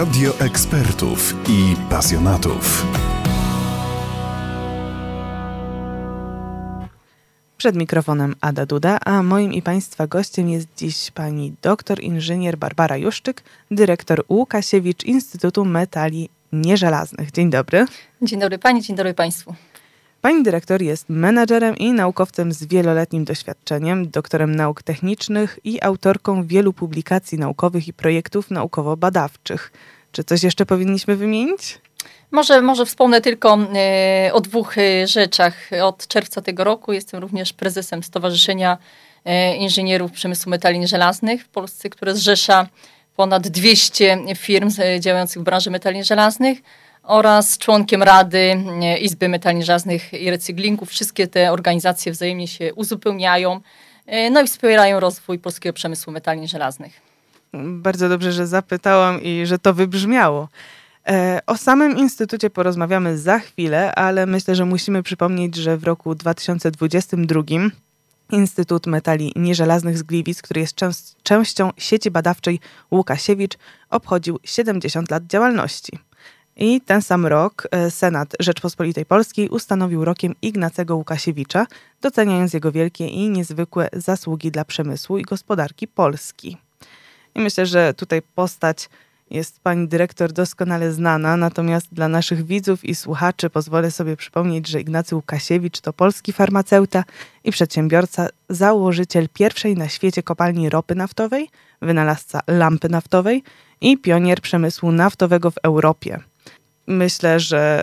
Radio ekspertów i pasjonatów. Przed mikrofonem Ada Duda, a moim i Państwa gościem jest dziś pani doktor inżynier Barbara Juszczyk, dyrektor Łukasiewicz Instytutu Metali Nieżelaznych. Dzień dobry. Dzień dobry Pani, dzień dobry Państwu. Pani dyrektor jest menadżerem i naukowcem z wieloletnim doświadczeniem, doktorem nauk technicznych i autorką wielu publikacji naukowych i projektów naukowo-badawczych. Czy coś jeszcze powinniśmy wymienić? Może, może wspomnę tylko e, o dwóch e, rzeczach. Od czerwca tego roku jestem również prezesem Stowarzyszenia e, Inżynierów Przemysłu Metali Żelaznych w Polsce, które zrzesza ponad 200 firm działających w branży metali żelaznych oraz członkiem Rady Izby Metali Żelaznych i Recyklingu. Wszystkie te organizacje wzajemnie się uzupełniają no i wspierają rozwój polskiego przemysłu metali żelaznych. Bardzo dobrze, że zapytałam i że to wybrzmiało. E, o samym Instytucie porozmawiamy za chwilę, ale myślę, że musimy przypomnieć, że w roku 2022 Instytut Metali Nieżelaznych z Gliwic, który jest częścią sieci badawczej Łukasiewicz, obchodził 70 lat działalności. I ten sam rok e, Senat Rzeczpospolitej Polskiej ustanowił rokiem Ignacego Łukasiewicza, doceniając jego wielkie i niezwykłe zasługi dla przemysłu i gospodarki Polski. I myślę, że tutaj postać jest pani dyrektor doskonale znana, natomiast dla naszych widzów i słuchaczy pozwolę sobie przypomnieć, że Ignacy Łukasiewicz to polski farmaceuta i przedsiębiorca, założyciel pierwszej na świecie kopalni ropy naftowej, wynalazca lampy naftowej i pionier przemysłu naftowego w Europie. Myślę, że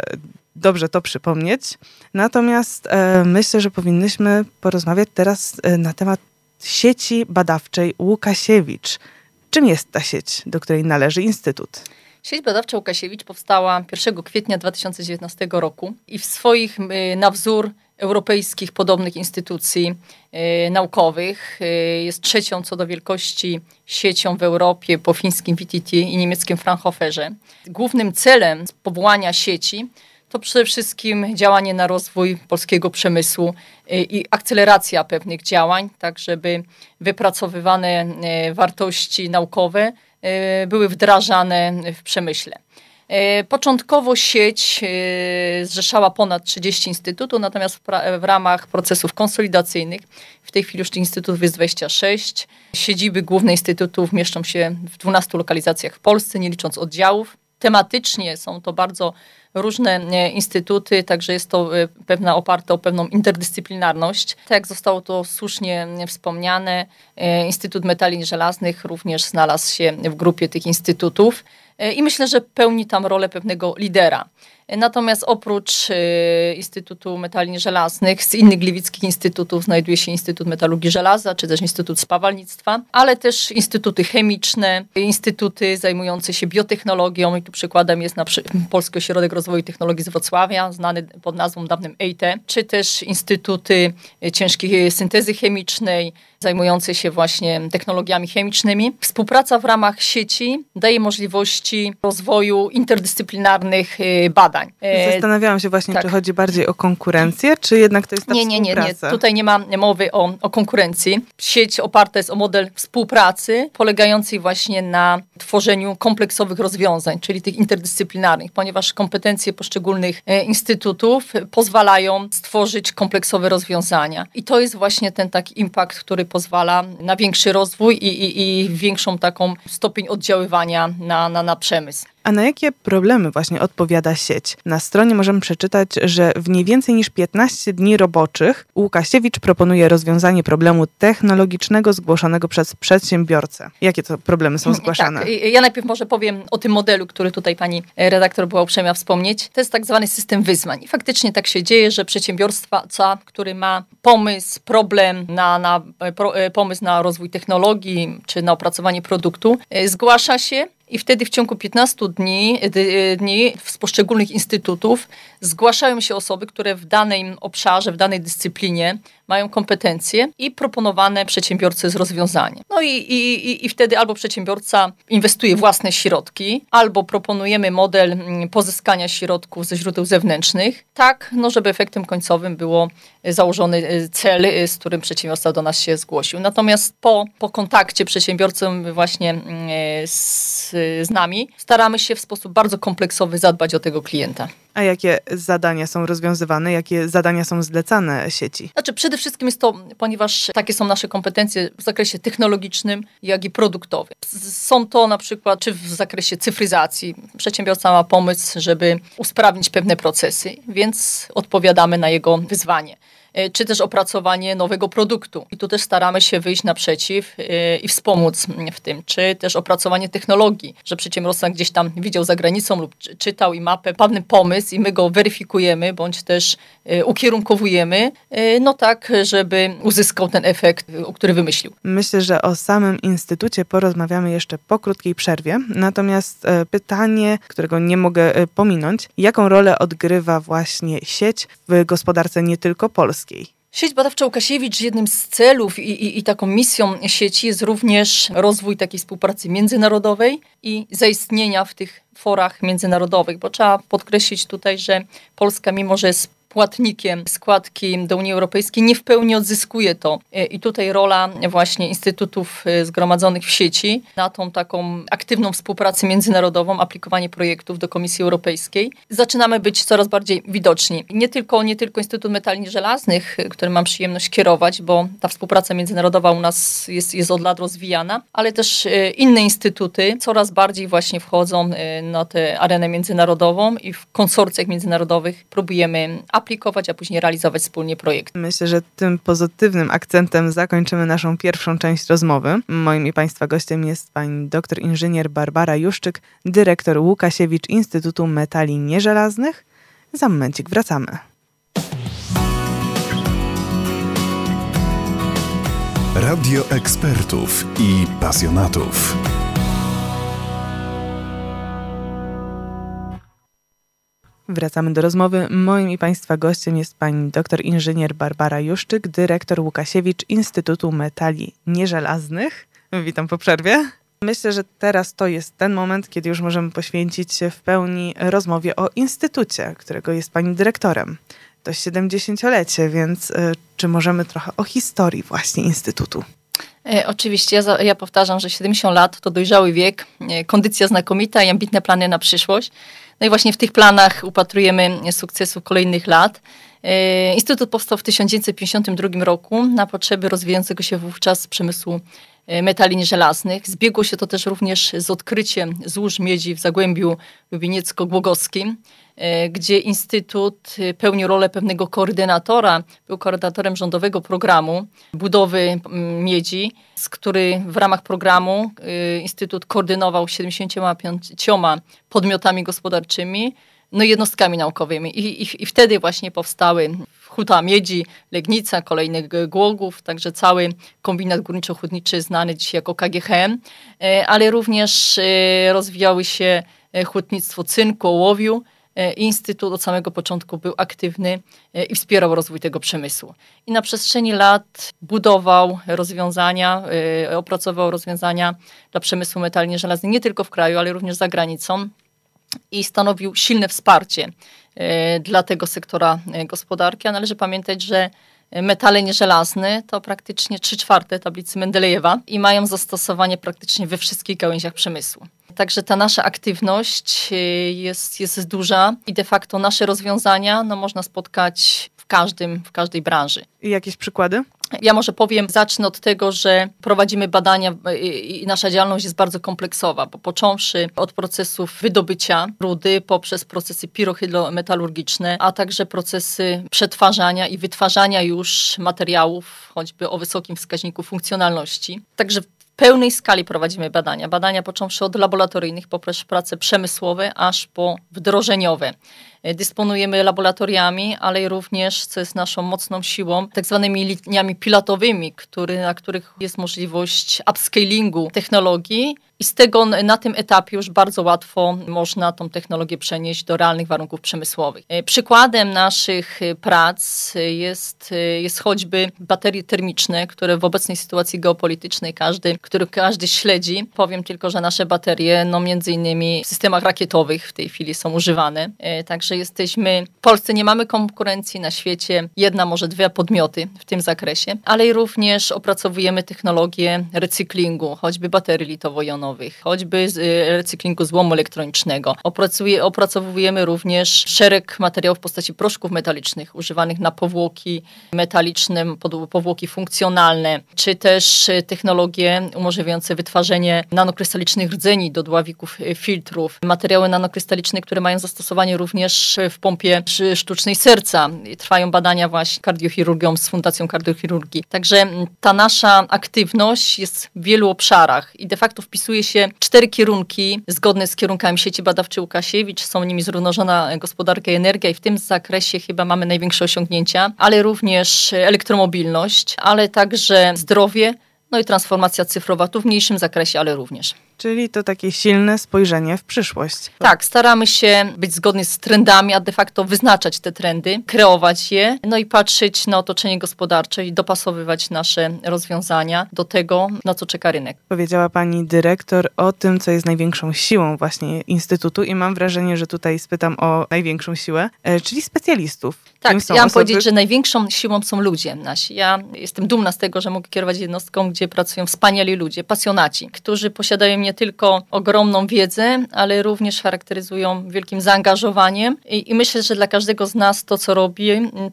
dobrze to przypomnieć. Natomiast e, myślę, że powinnyśmy porozmawiać teraz e, na temat sieci badawczej Łukasiewicz – Czym jest ta sieć, do której należy Instytut? Sieć badawcza Łukasiewicz powstała 1 kwietnia 2019 roku i w swoich y, na wzór europejskich podobnych instytucji y, naukowych y, jest trzecią co do wielkości siecią w Europie po fińskim VTT i niemieckim Fraunhoferze. Głównym celem powołania sieci to przede wszystkim działanie na rozwój polskiego przemysłu y, i akceleracja pewnych działań, tak żeby wypracowywane y, wartości naukowe y, były wdrażane w przemyśle. Początkowo sieć zrzeszała ponad 30 instytutów, natomiast w, ramach procesów konsolidacyjnych w tej chwili już tych instytutów jest 26. Siedziby główne instytutów mieszczą się w 12 lokalizacjach w Polsce, nie licząc oddziałów. Tematycznie są to bardzo różne instytuty, także jest to e, pewna oparte o pewną interdyscyplinarność. Tak jak zostało to słusznie wspomniane, e, Instytut Metali Żelaznych również znalazł się w grupie tych instytutów i myślę, że pełni tam rolę pewnego lidera. Natomiast oprócz y, Instytutu Metali Żelaznych, z innych gliwickich instytutów znajduje się Instytut Metalurgii Żelaza, czy też Instytut Spawalnictwa, ale też instytuty chemiczne, instytuty zajmujące się biotechnologią i tu przykładem jest na przykład Polski Ośrodek Rozwoju Technologii z Wrocławia, znany pod nazwą dawnym EIT, czy też instytuty ciężkiej syntezy chemicznej, zajmujące się właśnie technologiami chemicznymi. Współpraca w ramach sieci daje możliwości rozwoju interdyscyplinarnych y, badań badań. E, Zastanawiałam się właśnie, tak. czy chodzi bardziej o konkurencję, czy jednak to jest ta nie, nie, nie, nie. Tutaj nie ma mowy o, o konkurencji. Sieć oparta jest o model współpracy, polegającej właśnie na tworzeniu kompleksowych rozwiązań, czyli tych interdyscyplinarnych, ponieważ kompetencje poszczególnych e, instytutów pozwalają stworzyć kompleksowe rozwiązania. I to jest właśnie ten taki impact, który pozwala na większy rozwój i, i, i większą taką stopień oddziaływania na, na, na przemysł. A na jakie problemy właśnie odpowiada sieć? Na stronie możemy przeczytać, że w nie więcej niż 15 dni roboczych Łukasiewicz proponuje rozwiązanie problemu technologicznego zgłoszonego przez przedsiębiorcę. Jakie to problemy są zgłaszane? Tak. Ja najpierw może powiem o tym modelu, który tutaj pani redaktor była uprzejma wspomnieć. To jest tak zwany system wyzwań. I faktycznie tak się dzieje, że przedsiębiorstwa, który ma pomysł, problem na, na e, pomysł na rozwój technologii czy na opracowanie produktu, e, zgłasza się i wtedy w ciągu 15 dni, dni z poszczególnych instytutów zgłaszają się osoby, które w danym obszarze, w danej dyscyplinie mają kompetencje i proponowane przedsiębiorcy z rozwiązaniem. No i, i, i wtedy albo przedsiębiorca inwestuje własne środki, albo proponujemy model mm, pozyskania środków ze źródeł zewnętrznych, tak, no żeby efektem końcowym było założony e, cel, e, z którym przedsiębiorca do nas się zgłosił. Natomiast po, po kontakcie przedsiębiorcą właśnie e, z z nami, staramy się w sposób bardzo kompleksowy zadbać o tego klienta. A jakie zadania są rozwiązywane, jakie zadania są zlecane sieci? Znaczy przede wszystkim jest to, ponieważ takie są nasze kompetencje w zakresie technologicznym, jak i produktowym. Są to na przykład czy w zakresie cyfryzacji. Przedsiębiorca ma pomysł, żeby usprawnić pewne procesy, więc odpowiadamy na jego wyzwanie. E, czy też opracowanie nowego produktu. I tu też staramy się wyjść naprzeciw e, i wspomóc w tym, czy też opracowanie technologii, że przedsiębiorca gdzieś tam widział za granicą lub czytał i ma pewny pomysł i my go weryfikujemy, bądź też e, ukierunkowujemy, no tak, żeby uzyskał ten efekt, który wymyślił. Myślę, że o samym Instytucie porozmawiamy jeszcze po krótkiej przerwie. Natomiast pytanie, którego nie mogę pominąć, jaką rolę odgrywa właśnie sieć w gospodarce nie tylko polskiej? Polskiej. Sieć badawcza Łukasiewicz, jednym z celów i, i, i, taką misją sieci jest również rozwój takiej współpracy międzynarodowej i zaistnienia w tych forach międzynarodowych, bo trzeba podkreślić tutaj, że Polska, mimo że jest płatnikiem składki do Unii Europejskiej, nie w pełni odzyskuje to. E, I tutaj rola właśnie instytutów e, zgromadzonych w sieci na tą taką aktywną współpracę międzynarodową, aplikowanie projektów do Komisji Europejskiej. Zaczynamy być coraz bardziej widoczni. Nie tylko, nie tylko Instytut Metali Żelaznych, e, który mam przyjemność kierować, bo ta współpraca międzynarodowa u nas jest, jest od lat rozwijana, ale też inne instytuty coraz bardziej właśnie wchodzą na tę arenę międzynarodową i w konsorcjach międzynarodowych próbujemy aplikować, a później realizować wspólnie projekt. Myślę, że tym pozytywnym akcentem zakończymy naszą pierwszą część rozmowy. Moim i Państwa gościem jest pani doktor inżynier Barbara Juszczyk, dyrektor Łukasiewicz Instytutu Metali Nieżelaznych. Za momencik wracamy. Radio ekspertów i pasjonatów. Wracamy do rozmowy. Moim i Państwa gościem jest pani doktor inżynier Barbara Juszczyk, dyrektor Łukasiewicz Instytutu Metali Nieżelaznych. Witam po przerwie. Myślę, że teraz to jest ten moment, kiedy już możemy poświęcić się w pełni rozmowie o instytucie, którego jest pani dyrektorem. To 70-lecie, więc y, czy możemy trochę o historii właśnie instytutu? E, oczywiście, ja, ja powtarzam, że 70 lat to dojrzały wiek, e, kondycja znakomita i ambitne plany na przyszłość. No i właśnie w tych planach upatrujemy sukcesów kolejnych lat. E, Instytut powstał w 1952 roku na potrzeby rozwijającego się wówczas przemysłu e, metali żelaznych. Zbiegło się to też również z odkryciem złóż miedzi w Zagłębiu Lubieniecko-Głogowskim. E, gdzie Instytut e, pełnił rolę pewnego koordynatora, był koordynatorem rządowego programu budowy miedzi, z który w ramach programu e, Instytut koordynował 75 podmiotami gospodarczymi, no jednostkami naukowymi. I, i, I wtedy właśnie powstały Huta Miedzi, Legnica, kolejnych Głogów, także cały kombinat górniczo-hutniczy znany dzisiaj jako KGHM, ale również rozwijały się hutnictwo cynku, ołowiu, E, Instytut od samego początku był aktywny e, i wspierał rozwój tego przemysłu. I na przestrzeni lat budował rozwiązania, e, opracował rozwiązania dla przemysłu metalnie żelaznego nie tylko w kraju, ale również za granicą i stanowił silne wsparcie dla tego sektora gospodarki. A należy pamiętać, że metale nieżelazne to praktycznie 3 czwarte tablicy Mendelejewa i mają zastosowanie praktycznie we wszystkich gałęziach przemysłu. Także ta nasza aktywność y, jest, jest duża i de facto nasze rozwiązania no, można spotkać w każdym, w każdej branży. I jakieś przykłady? Ja może powiem, zacznę od tego, że prowadzimy badania y, i nasza działalność jest bardzo kompleksowa, bo począwszy od procesów wydobycia rudy, poprzez procesy pirohydrometalurgiczne, a także procesy przetwarzania i wytwarzania już materiałów, choćby o wysokim wskaźniku funkcjonalności. Także pełnej skali prowadzimy badania. Badania począwszy od laboratoryjnych, poprzez prace przemysłowe, aż po wdrożeniowe. E, dysponujemy laboratoriami, ale również, co jest naszą mocną siłą, tak zwanymi liniami pilotowymi, który, na których jest możliwość upscalingu technologii i z tego na tym etapie już bardzo łatwo można tą technologię przenieść do realnych warunków przemysłowych. E, przykładem naszych e, prac jest, jest choćby baterie termiczne, które w obecnej sytuacji geopolitycznej każdy, który każdy śledzi. Powiem tylko, że nasze baterie, no między innymi w systemach rakietowych w tej chwili są używane. Także jesteśmy, w Polsce nie mamy konkurencji, na świecie jedna, może dwie podmioty w tym zakresie, ale również opracowujemy technologię recyklingu, choćby baterii litowo-jonowych, choćby y, recyklingu złomu elektronicznego. Opracuje, opracowujemy również szereg materiałów w postaci proszków metalicznych używanych na powłoki metaliczne, powłoki funkcjonalne, czy też y, technologie umożliwiające wytwarzanie nanokrystalicznych rdzeni do dławików y, filtrów, materiały nanokrystaliczne, które mają zastosowanie również w pompie sztucznej serca. Trwają badania właśnie kardiochirurgią z Fundacją Kardiochirurgii. Także ta nasza aktywność jest w wielu obszarach i de facto wpisuje się cztery kierunki zgodne z kierunkami sieci badawczej Łukasiewicz. Są nimi zrównoważona gospodarka i energia i w tym zakresie chyba mamy największe osiągnięcia, ale również elektromobilność, ale także zdrowie, no i transformacja cyfrowa, tu w mniejszym zakresie, ale również. Czyli to takie silne spojrzenie w przyszłość. Tak, staramy się być zgodni z trendami, a de facto wyznaczać te trendy, kreować je, no i patrzeć na otoczenie gospodarcze i dopasowywać nasze rozwiązania do tego, na co czeka rynek. Powiedziała pani dyrektor o tym, co jest największą siłą właśnie Instytutu i mam wrażenie, że tutaj spytam o największą siłę, e, czyli specjalistów. Tak, ja mam osoby... powiedzieć, że największą siłą są ludzie nasi. Ja jestem dumna z tego, że mogę kierować jednostką, gdzie pracują wspaniali ludzie, pasjonaci, którzy posiadają nie tylko ogromną wiedzę, ale również charakteryzują wielkim zaangażowaniem. I, I, myślę, że dla każdego z nas to, co robi,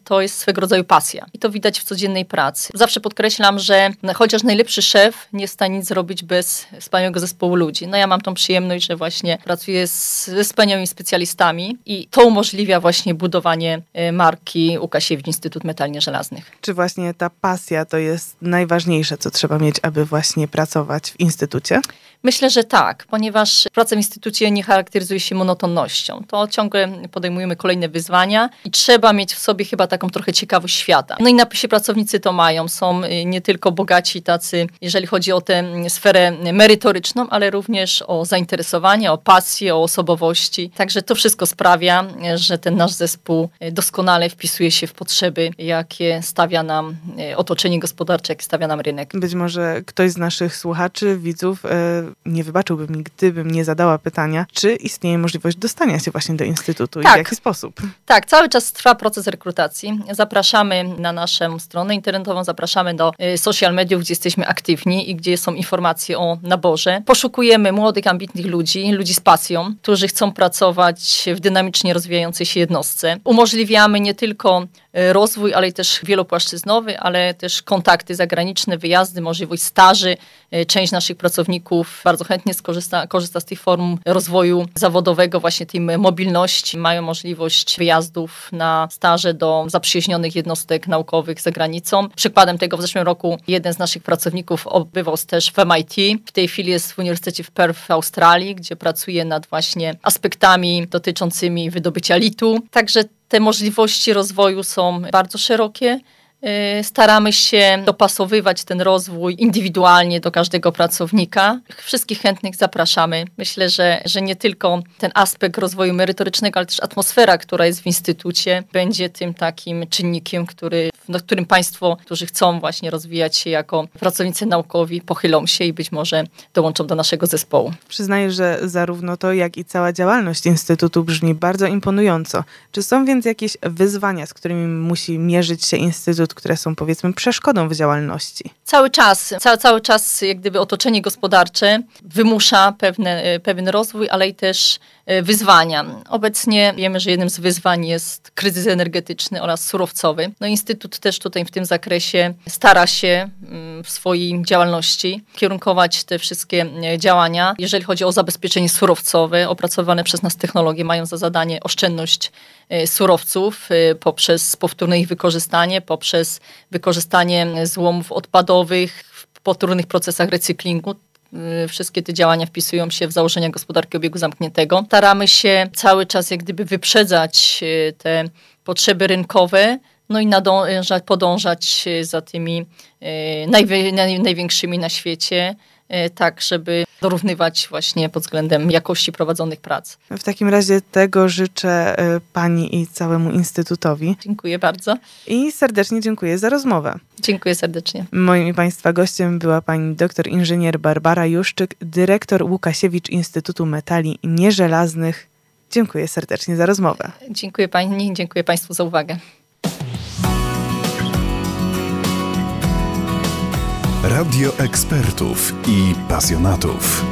to jest swego rodzaju pasja. I to widać w codziennej pracy. Zawsze podkreślam, że chociaż najlepszy szef nie jest w stanie nic zrobić bez wspaniałego zespołu ludzi. No ja mam tą przyjemność, że właśnie pracuję z, ze wspaniałymi specjalistami i to umożliwia właśnie budowanie e, marki Łukasiewicz Instytut Metalnie Żelaznych. Czy właśnie ta pasja to jest najważniejsze, co trzeba mieć, aby właśnie pracować w Instytucie? Myślę, że tak, ponieważ praca w instytucie nie charakteryzuje się monotonnością. To ciągle podejmujemy kolejne wyzwania i trzeba mieć w sobie chyba taką trochę ciekawość świata. No i napisie pracownicy to mają. Są y, nie tylko bogaci tacy, jeżeli chodzi o tę sferę merytoryczną, ale również o zainteresowanie, o pasję, o osobowości. Także to wszystko sprawia, że ten nasz zespół doskonale wpisuje się w potrzeby, jakie stawia nam y, otoczenie gospodarcze, jakie stawia nam rynek. Być może ktoś z naszych słuchaczy, widzów y, nie wybaczyłby mi, gdybym nie zadała pytania, czy istnieje możliwość dostania się właśnie do Instytutu tak. i w jaki sposób. Tak, cały czas trwa proces rekrutacji. Zapraszamy na naszą stronę internetową, zapraszamy do y, social mediów, gdzie jesteśmy aktywni i gdzie są informacje o naborze. Poszukujemy młodych, ambitnych ludzi, ludzi z pasją, którzy chcą pracować w dynamicznie rozwijającej się jednostce. Umożliwiamy nie tylko rozwój, ale też wielopłaszczyznowy, ale też kontakty zagraniczne, wyjazdy, możliwość staży. Y, część naszych pracowników bardzo chętnie skorzysta, korzysta z tych form rozwoju zawodowego, właśnie tej mobilności. Mają możliwość wyjazdów na staże do zaprzyjaźnionych jednostek naukowych za granicą. Przykładem tego w zeszłym roku jeden z naszych pracowników odbywał też w MIT. W tej chwili jest w Uniwersytecie w Perth w Australii, gdzie pracuje nad właśnie aspektami dotyczącymi wydobycia litu. Także te możliwości rozwoju są bardzo szerokie. Y, staramy się dopasowywać ten rozwój indywidualnie do każdego pracownika. Wszystkich chętnych zapraszamy. Myślę, że, że nie tylko ten aspekt rozwoju merytorycznego, ale też atmosfera, która jest w instytucie, będzie tym takim czynnikiem, który, no, którym Państwo, którzy chcą właśnie rozwijać się jako pracownicy naukowi, pochylą się i być może dołączą do naszego zespołu. Przyznaję, że zarówno to, jak i cała działalność Instytutu brzmi bardzo imponująco. Czy są więc jakieś wyzwania, z którymi musi mierzyć się Instytut, które są powiedzmy przeszkodą w działalności. Cały czas, cały, cały czas jak gdyby otoczenie gospodarcze wymusza pewne, e, pewien rozwój, ale i też wyzwania. Obecnie wiemy, że jednym z wyzwań jest kryzys energetyczny oraz surowcowy. No, Instytut też tutaj w tym zakresie stara się mm, w swojej działalności kierunkować te wszystkie e, działania. Jeżeli chodzi o zabezpieczenie surowcowe, opracowane przez nas technologie mają za zadanie oszczędność surowców poprzez powtórne ich wykorzystanie, poprzez wykorzystanie złomów odpadowych w potrójnych procesach recyklingu. Y, wszystkie te działania wpisują się w założenia gospodarki obiegu zamkniętego. Staramy się cały czas jak gdyby wyprzedzać y, te potrzeby rynkowe, no i nadążać, podążać za tymi y, największymi na świecie tak, żeby dorównywać właśnie pod względem jakości prowadzonych prac. W takim razie tego życzę e, Pani i całemu Instytutowi. Dziękuję bardzo. I serdecznie dziękuję za rozmowę. Dziękuję serdecznie. Moim i Państwa gościem była Pani doktor inżynier Barbara Juszczyk, dyrektor Łukasiewicz Instytutu Metali Nieżelaznych. Dziękuję serdecznie za rozmowę. Dziękuję Pani, dziękuję Państwu za uwagę. Radio ekspertów i pasjonatów.